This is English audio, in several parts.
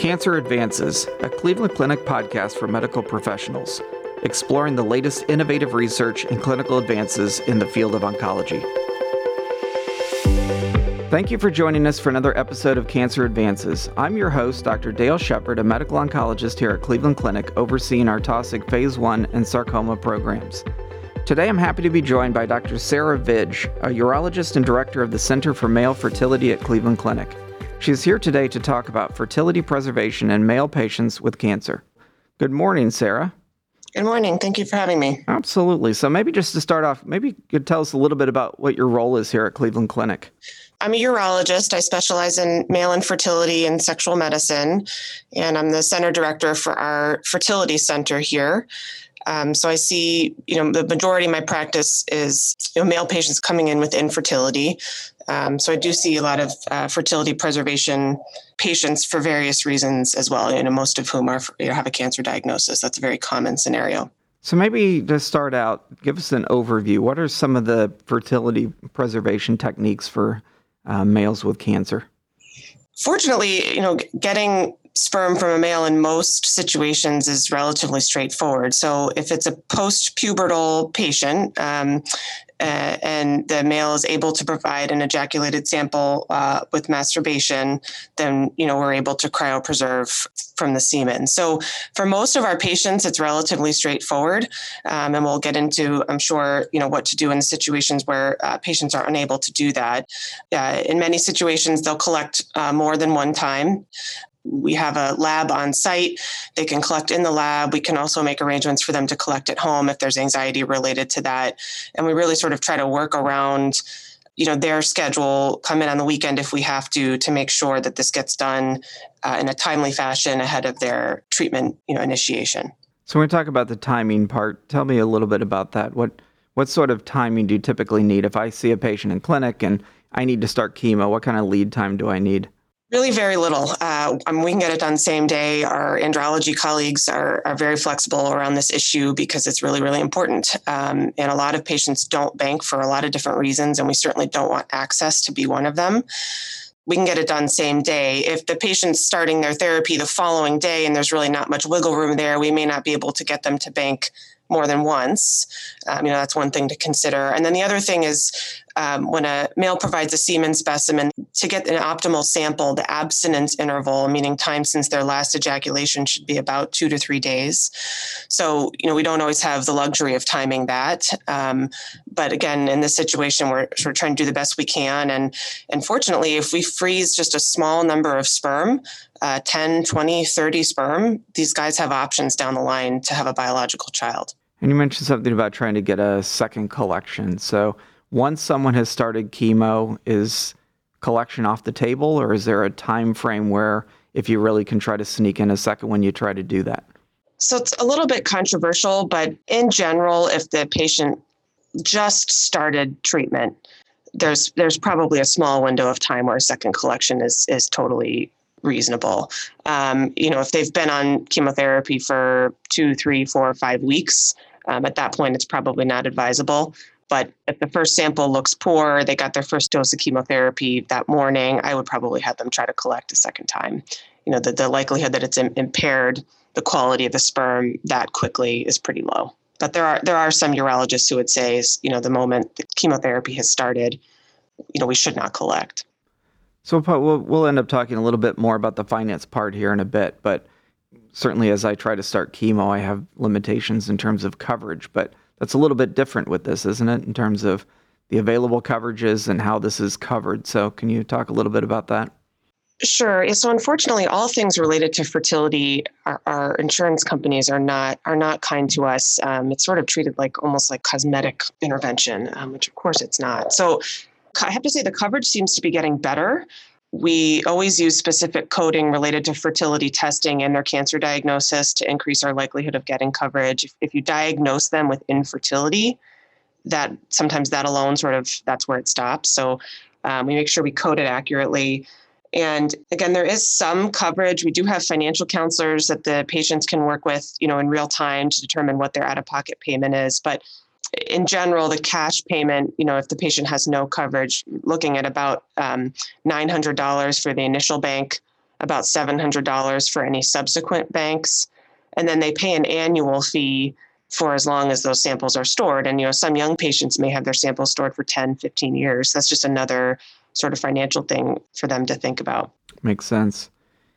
Cancer Advances, a Cleveland Clinic podcast for medical professionals, exploring the latest innovative research and clinical advances in the field of oncology. Thank you for joining us for another episode of Cancer Advances. I'm your host, Dr. Dale Shepard, a medical oncologist here at Cleveland Clinic, overseeing our Taussig Phase 1 and sarcoma programs. Today, I'm happy to be joined by Dr. Sarah Vij, a urologist and director of the Center for Male Fertility at Cleveland Clinic. She is here today to talk about fertility preservation in male patients with cancer. Good morning, Sarah. Good morning. Thank you for having me. Absolutely. So, maybe just to start off, maybe you could tell us a little bit about what your role is here at Cleveland Clinic. I'm a urologist. I specialize in male infertility and sexual medicine, and I'm the center director for our fertility center here. Um, so I see, you know, the majority of my practice is you know, male patients coming in with infertility. Um, so I do see a lot of uh, fertility preservation patients for various reasons as well, you know, most of whom are you know, have a cancer diagnosis. That's a very common scenario. So maybe to start out, give us an overview. What are some of the fertility preservation techniques for uh, males with cancer? Fortunately, you know, getting sperm from a male in most situations is relatively straightforward. So if it's a post-pubertal patient, um, uh, and the male is able to provide an ejaculated sample uh, with masturbation, then you know we're able to cryopreserve from the semen. So for most of our patients, it's relatively straightforward, um, and we'll get into, I'm sure, you know what to do in situations where uh, patients are unable to do that. Uh, in many situations, they'll collect uh, more than one time we have a lab on site. They can collect in the lab. We can also make arrangements for them to collect at home if there's anxiety related to that. And we really sort of try to work around you know their schedule come in on the weekend if we have to to make sure that this gets done uh, in a timely fashion ahead of their treatment you know initiation so when we talk about the timing part tell me a little bit about that what what sort of timing do you typically need if i see a patient in clinic and i need to start chemo what kind of lead time do i need Really, very little. Uh, I mean, we can get it done same day. Our andrology colleagues are, are very flexible around this issue because it's really, really important. Um, and a lot of patients don't bank for a lot of different reasons, and we certainly don't want access to be one of them. We can get it done same day. If the patient's starting their therapy the following day and there's really not much wiggle room there, we may not be able to get them to bank more than once. Um, you know, that's one thing to consider. And then the other thing is um, when a male provides a semen specimen, to get an optimal sample, the abstinence interval, meaning time since their last ejaculation, should be about two to three days. So, you know, we don't always have the luxury of timing that. Um, but again, in this situation, we're of trying to do the best we can. And, and fortunately, if we freeze just a small number of sperm, uh, 10, 20, 30 sperm, these guys have options down the line to have a biological child. And you mentioned something about trying to get a second collection. So once someone has started chemo, is collection off the table, or is there a time frame where if you really can try to sneak in a second when you try to do that? So it's a little bit controversial, but in general, if the patient just started treatment, there's there's probably a small window of time where a second collection is is totally reasonable. Um, you know, if they've been on chemotherapy for two, three, four, five weeks, um, at that point, it's probably not advisable. But if the first sample looks poor, they got their first dose of chemotherapy that morning, I would probably have them try to collect a second time. You know, the, the likelihood that it's Im- impaired the quality of the sperm that quickly is pretty low. But there are there are some urologists who would say, you know, the moment the chemotherapy has started, you know, we should not collect. So we'll, we'll end up talking a little bit more about the finance part here in a bit, but certainly as I try to start chemo, I have limitations in terms of coverage, but that's a little bit different with this, isn't it, in terms of the available coverages and how this is covered. So can you talk a little bit about that? Sure. So unfortunately, all things related to fertility, our, our insurance companies are not are not kind to us. Um, it's sort of treated like almost like cosmetic intervention, um, which of course it's not. So I have to say the coverage seems to be getting better we always use specific coding related to fertility testing and their cancer diagnosis to increase our likelihood of getting coverage. If, if, you diagnose them with infertility, that sometimes that alone sort of that's where it stops. So um, we make sure we code it accurately. And again, there is some coverage. We do have financial counselors that the patients can work with, you know, in real time to determine what their out-of-pocket payment is. But in general, the cash payment, you know, if the patient has no coverage, looking at about um, $900 for the initial bank about $700 for any subsequent banks. And then they pay an annual fee for as long as those samples are stored. And, you know, some young patients may have their samples stored for 10, 15 years. That's just another sort of financial thing for them to think about. Makes sense.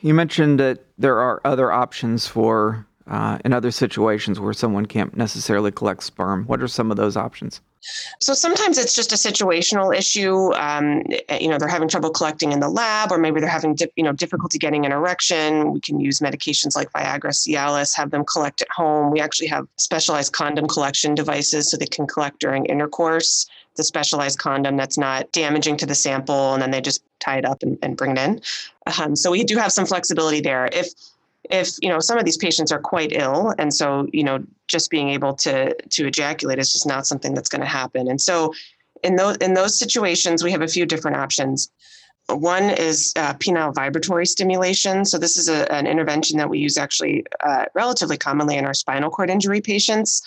You mentioned that there are other options for uh, in other situations where someone can't necessarily collect sperm. What are some of those options? So sometimes it's just a situational issue. Um, you know, they're having trouble collecting in the lab, or maybe they're having di- you know difficulty getting an erection. We can use medications like Viagra, Cialis, have them collect at home. We actually have specialized condom collection devices so they can collect during intercourse. The specialized condom that's not damaging to the sample, and then they just tie it up and, and bring it in. Um, so we do have some flexibility there. If if you know some of these patients are quite ill and so you know just being able to to ejaculate is just not something that's going to happen. And so in those in those situations we have a few different options. One is uh, penile vibratory stimulation. So this is a, an intervention that we use actually uh, relatively commonly in our spinal cord injury patients.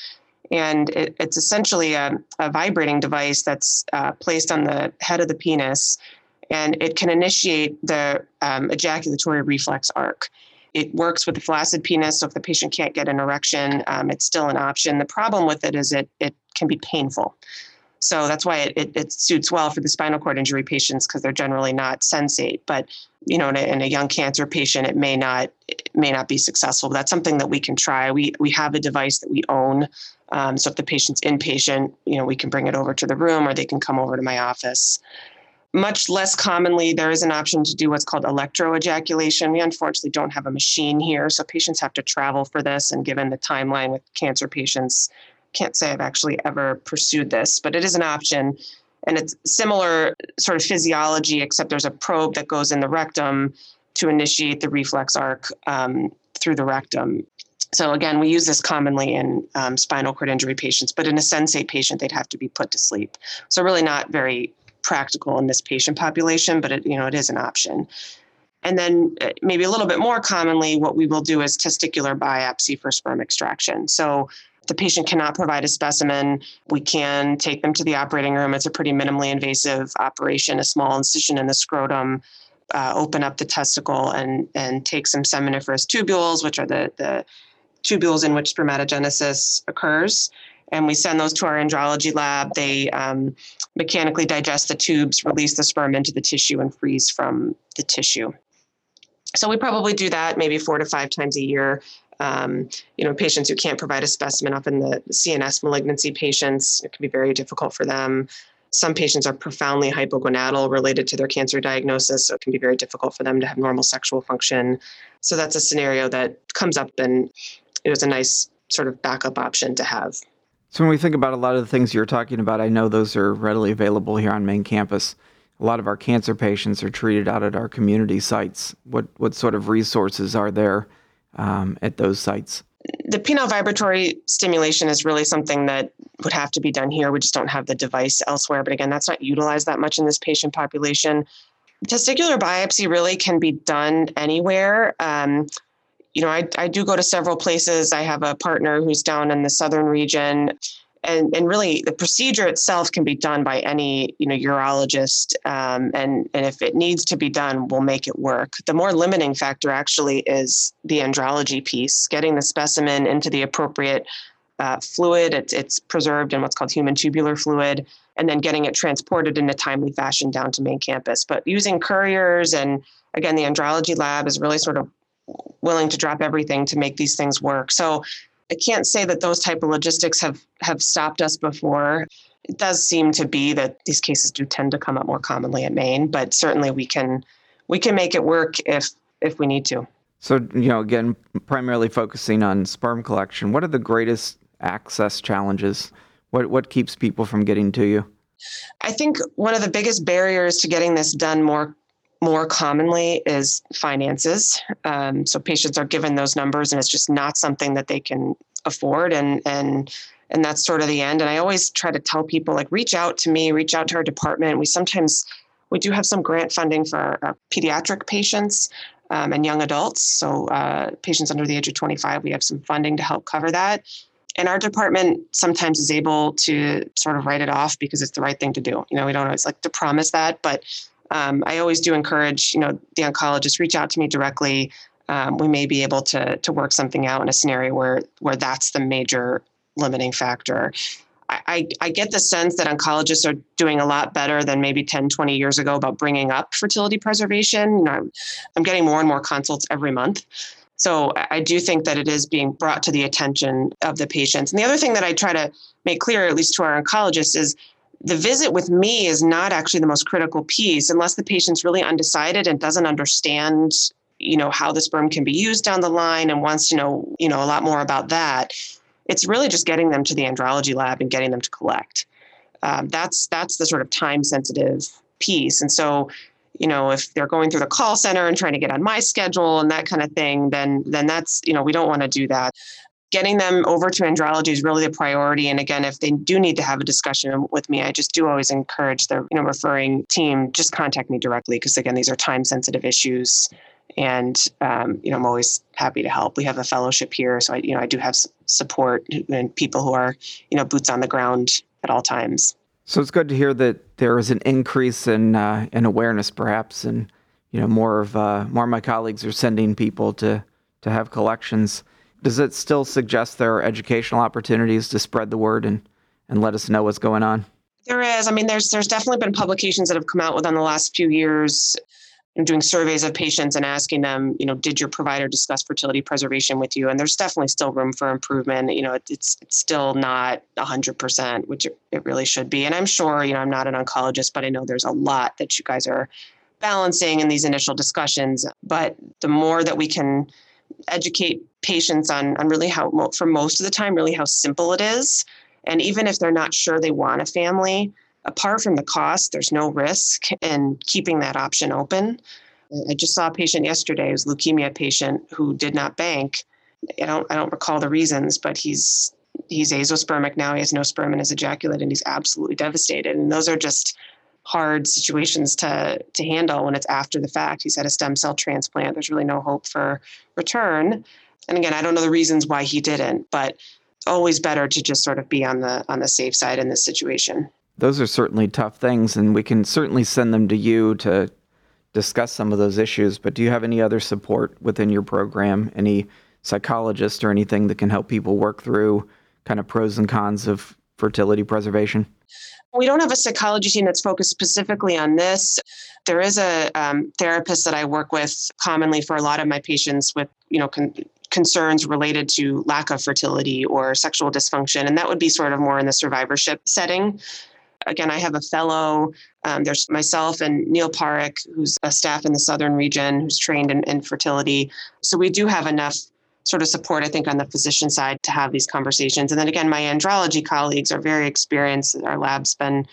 And it, it's essentially a, a, vibrating device that's uh, placed on the head of the penis and it can initiate the um, ejaculatory reflex arc it works with the flaccid penis, so if the patient can't get an erection, um, it's still an option. The problem with it is it it can be painful. So that's why it, it, it suits well for the spinal cord injury patients because they're generally not sensate. But you know, in a, in a, young cancer patient, it may not it may not be successful. But that's something that we can try. We we have a device that we own. Um, so if the patient's inpatient, you know, we can bring it over to the room, or they can come over to my office. Much less commonly, there is an option to do what's called electroejaculation. We unfortunately don't have a machine here, so patients have to travel for this. And given the timeline with cancer patients, can't say I've actually ever pursued this, but it is an option. And it's similar sort of physiology, except there's a probe that goes in the rectum to initiate the reflex arc um, through the rectum. So again, we use this commonly in um, spinal cord injury patients, but in a sensate patient, they'd have to be put to sleep. So really not very practical in this patient population, but it, you know, it is an option. And then uh, maybe a little bit more commonly, what we will do is testicular biopsy for sperm extraction. So the patient cannot provide a specimen. We can take them to the operating room. It's a pretty minimally invasive operation, a small incision in the scrotum, uh, open up the testicle and, and take some seminiferous tubules, which are the, the tubules in which spermatogenesis occurs and we send those to our andrology lab. They um, mechanically digest the tubes, release the sperm into the tissue, and freeze from the tissue. So we probably do that maybe four to five times a year. Um, you know, patients who can't provide a specimen, often the CNS malignancy patients, it can be very difficult for them. Some patients are profoundly hypogonadal related to their cancer diagnosis, so it can be very difficult for them to have normal sexual function. So that's a scenario that comes up, and it was a nice sort of backup option to have. So when we think about a lot of the things you're talking about, I know those are readily available here on main campus. A lot of our cancer patients are treated out at our community sites. What what sort of resources are there um, at those sites? The penile vibratory stimulation is really something that would have to be done here. We just don't have the device elsewhere. But again, that's not utilized that much in this patient population. Testicular biopsy really can be done anywhere. Um, you know, I, I do go to several places. I have a partner who's down in the southern region. And, and really, the procedure itself can be done by any you know urologist, um, and and if it needs to be done, we'll make it work. The more limiting factor actually is the andrology piece, getting the specimen into the appropriate uh, fluid. It's, it's preserved in what's called human tubular fluid, and then getting it transported in a timely fashion down to main campus. But using couriers and again, the andrology lab is really sort of willing to drop everything to make these things work. So I can't say that those type of logistics have have stopped us before. It does seem to be that these cases do tend to come up more commonly at main, but certainly we can we can make it work if if we need to. So, you know, again, primarily focusing on sperm collection, what are the greatest access challenges? What what keeps people from getting to you? I think one of the biggest barriers to getting this done more more commonly is finances. Um, so patients are given those numbers, and it's just not something that they can afford, and and and that's sort of the end. And I always try to tell people like reach out to me, reach out to our department. We sometimes we do have some grant funding for our, our pediatric patients um, and young adults. So uh, patients under the age of 25, we have some funding to help cover that. And our department sometimes is able to sort of write it off because it's the right thing to do. You know, we don't always like to promise that, but um, I always do encourage, you know, the oncologist reach out to me directly. Um, we may be able to to work something out in a scenario where where that's the major limiting factor. I, I get the sense that oncologists are doing a lot better than maybe 10, 20 years ago about bringing up fertility preservation. You know, I'm, I'm getting more and more consults every month. So I do think that it is being brought to the attention of the patients. And the other thing that I try to make clear, at least to our oncologists, is the visit with me is not actually the most critical piece unless the patient's really undecided and doesn't understand you know how the sperm can be used down the line and wants to know you know a lot more about that. It's really just getting them to the andrology lab and getting them to collect. Um, that's that's the sort of time sensitive piece. And so you know if they're going through the call center and trying to get on my schedule and that kind of thing then then that's you know we don't want to do that getting them over to andrology is really the priority. And again, if they do need to have a discussion with me, I just do always encourage the you know referring team just contact me directly because again, these are time sensitive issues. And um, you know, I'm always happy to help. We have a fellowship here, so I, you know, I do have support and people who are, you know, boots on the ground at all times. So it's good to hear that there is an increase in uh, in awareness, perhaps, and you know, more of uh, more of my colleagues are sending people to to have collections does it still suggest there are educational opportunities to spread the word and, and let us know what's going on? There is. I mean, there's there's definitely been publications that have come out within the last few years doing surveys of patients and asking them, you know, did your provider discuss fertility preservation with you? And there's definitely still room for improvement. You know, it, it's it's still not 100%, which it, it really should be. And I'm sure, you know, I'm not an oncologist, but I know there's a lot that you guys are balancing in these initial discussions. But the more that we can educate patients on, on really how, for most of the time, really how simple it is. And even if they're not sure they want a family, apart from the cost, there's no risk in keeping that option open. Uh, I just saw a patient yesterday, who's leukemia patient who did not bank. I don't, I don't recall the reasons, but he's he's azoospermic now. He has no sperm in his ejaculate, and he's absolutely devastated. And those are just hard situations to to handle when it's after the fact. He's had a stem cell transplant. There's really no hope for return. And again, I don't know the reasons why he didn't, but always better to just sort of be on the on the safe side in this situation. Those are certainly tough things and we can certainly send them to you to discuss some of those issues, but do you have any other support within your program? Any psychologist or anything that can help people work through kind of pros and cons of fertility preservation? We don't have a psychology team that's focused specifically on this. There is a um, therapist that I work with commonly for a lot of my patients with, you know, con- concerns related to lack of fertility or sexual dysfunction, and that would be sort of more in the survivorship setting. Again, I have a fellow. Um, there's myself and Neil Parekh, who's a staff in the southern region, who's trained in, in fertility. So we do have enough sort of support, I think, on the physician side to have these conversations. And then again, my andrology colleagues are very experienced. Our lab's been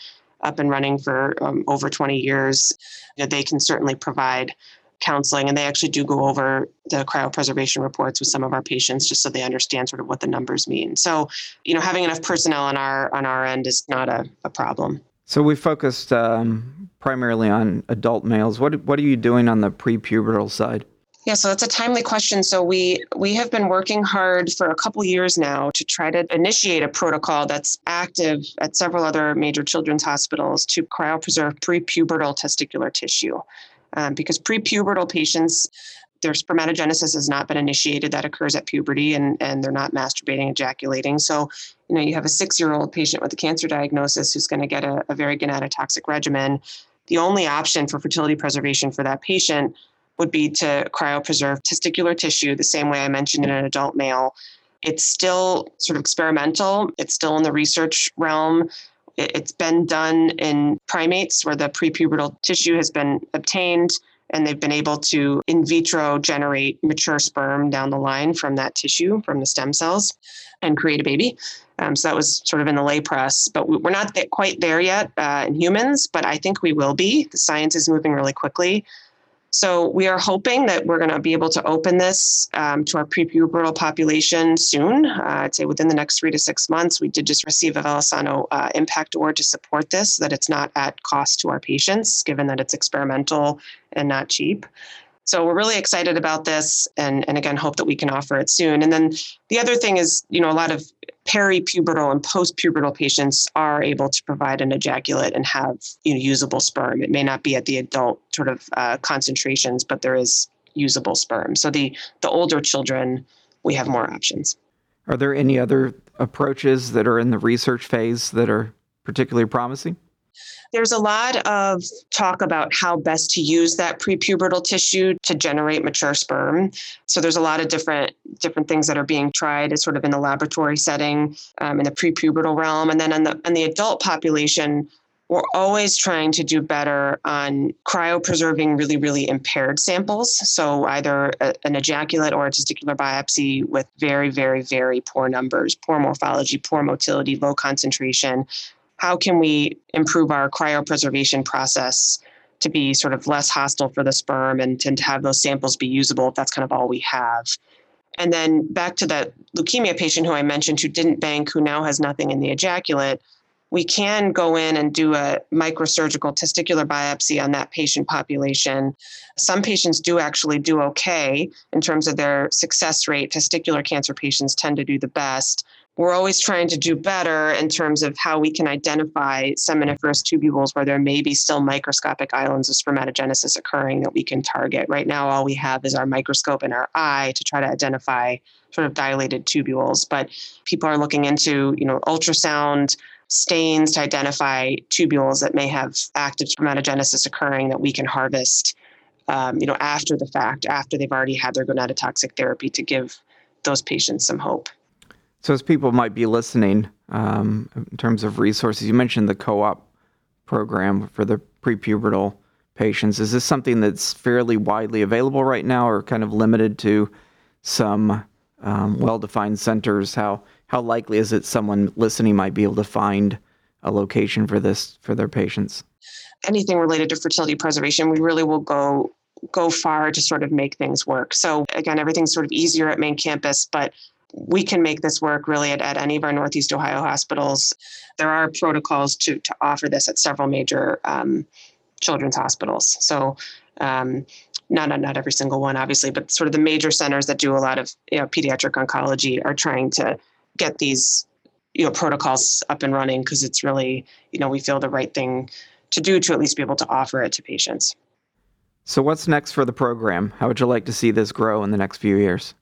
up and running for um, over 20 years. You know, they can certainly provide counseling and they actually do go over the cryopreservation reports with some of our patients just so they understand sort of what the numbers mean so you know having enough personnel on our on our end is not a, a problem so we focused um, primarily on adult males what what are you doing on the prepubertal side yeah, so that's a timely question. So we we have been working hard for a couple years now to try to initiate a protocol that's active at several other major children's hospitals to cryopreserve prepubertal testicular tissue, um, because prepubertal patients. Their spermatogenesis has not been initiated. That occurs at puberty, and, and they're not masturbating, ejaculating. So, you know, you have a six-year-old patient with a cancer diagnosis who's going to get a, a very gonadotoxic regimen. The only option for fertility preservation for that patient would be to cryopreserve testicular tissue the same way I mentioned in an adult male. It's still sort of experimental, it's still in the research realm. It's been done in primates where the prepubertal tissue has been obtained and they've been able to in vitro generate mature sperm down the line from that tissue, from the stem cells, and create a baby. Um, so that was sort of in the lay press, but we're not quite there yet uh, in humans, but I think we will be. The science is moving really quickly. So we are hoping that we're going to be able to open this um, to our prepubertal population soon. Uh, I'd say within the next three to six months. We did just receive a VeloSano uh, Impact Award to support this, so that it's not at cost to our patients, given that it's experimental and not cheap. So we're really excited about this and, and again, hope that we can offer it soon. And then the other thing is, you know, a lot of peripubertal and postpubertal patients are able to provide an ejaculate and have you know, usable sperm. It may not be at the adult sort of uh, concentrations, but there is usable sperm. So the the older children, we have more options. Are there any other approaches that are in the research phase that are particularly promising? There's a lot of talk about how best to use that prepubertal tissue to generate mature sperm. So there's a lot of different different things that are being tried as sort of in the laboratory setting um, in the prepubertal realm, and then in the in the adult population. We're always trying to do better on cryopreserving really, really impaired samples. So, either a, an ejaculate or a testicular biopsy with very, very, very poor numbers, poor morphology, poor motility, low concentration, how can we improve our cryopreservation process to be sort of less hostile for the sperm and to have those samples be usable if that's kind of all we have. And then back to that leukemia patient who I mentioned who didn't bank, who now has nothing in the ejaculate, we can go in and do a microsurgical testicular biopsy on that patient population. Some patients do actually do okay in terms of their success rate. Testicular cancer patients tend to do the best we're always trying to do better in terms of how we can identify seminiferous tubules where there may be still microscopic islands of spermatogenesis occurring that we can target. Right now, all we have is our microscope and our eye to try to identify sort of dilated tubules. But people are looking into, you know, ultrasound stains to identify tubules that may have active spermatogenesis occurring that we can harvest, um, you know, after the fact, after they've already had their gonadotoxic therapy to give those patients some hope. So, as people might be listening, um, in terms of resources, you mentioned the co op program for the prepubertal patients. Is this something that's fairly widely available right now or kind of limited to some um, well defined centers? How, how likely is it someone listening might be able to find a location for this for their patients? Anything related to fertility preservation, we really will go go far to sort of make things work. So again, everything's sort of easier at main campus, but we can make this work really at, at any of our Northeast Ohio hospitals. There are protocols to, to offer this at several major um, children's hospitals. So, um, not, not not every single one, obviously, but sort of the major centers that do a lot of you know, pediatric oncology are trying to get these you know protocols up and running because it's really you know we feel the right thing to do to at least be able to offer it to patients. So, what's next for the program? How would you like to see this grow in the next few years?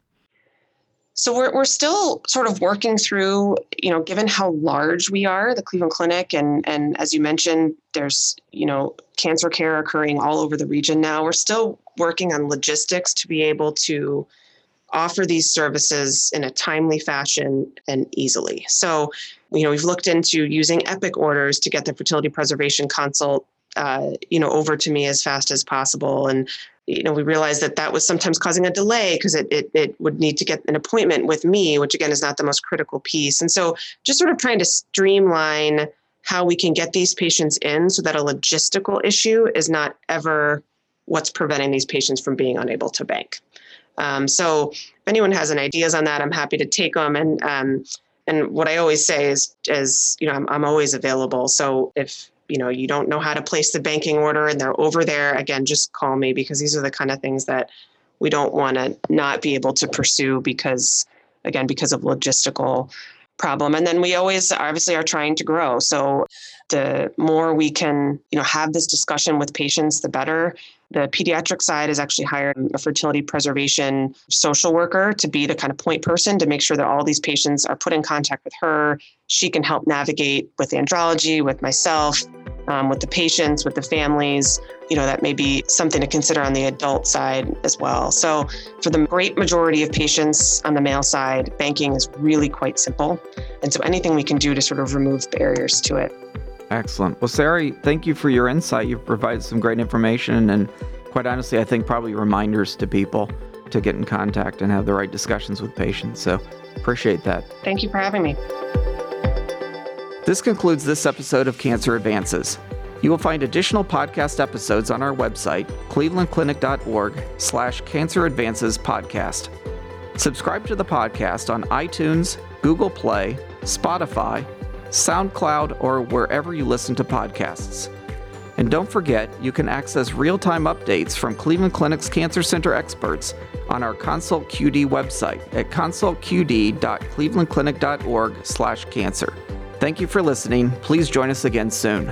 So we're, we're still sort of working through, you know, given how large we are, the Cleveland Clinic, and and as you mentioned, there's you know cancer care occurring all over the region now. We're still working on logistics to be able to offer these services in a timely fashion and easily. So, you know, we've looked into using Epic orders to get the fertility preservation consult, uh, you know, over to me as fast as possible, and you know, we realized that that was sometimes causing a delay because it, it, it would need to get an appointment with me, which again is not the most critical piece. And so just sort of trying to streamline how we can get these patients in so that a logistical issue is not ever what's preventing these patients from being unable to bank. Um, so if anyone has any ideas on that, I'm happy to take them. And um, and what I always say is, is you know, I'm, I'm always available. So if you know you don't know how to place the banking order and they're over there again just call me because these are the kind of things that we don't want to not be able to pursue because again because of logistical problem. And then we always obviously are trying to grow. So the more we can you know have this discussion with patients the better the pediatric side is actually hired a fertility preservation social worker to be the kind of point person to make sure that all these patients are put in contact with her she can help navigate with andrology with myself um, with the patients, with the families. You know, that may be something to consider on the adult side as well. So, for the great majority of patients on the male side, banking is really quite simple. And so, anything we can do to sort of remove barriers to it. Excellent. Well, Sari, thank you for your insight. You've provided some great information. And quite honestly, I think probably reminders to people to get in contact and have the right discussions with patients. So, appreciate that. Thank you for having me. This concludes this episode of Cancer Advances. You will find additional podcast episodes on our website, clevelandclinic.org slash cancer advances podcast. Subscribe to the podcast on iTunes, Google Play, Spotify, SoundCloud, or wherever you listen to podcasts. And don't forget, you can access real time updates from Cleveland Clinic's Cancer Center experts on our Consult QD website at consultqd.clevelandclinic.org/cancer. Thank you for listening. Please join us again soon.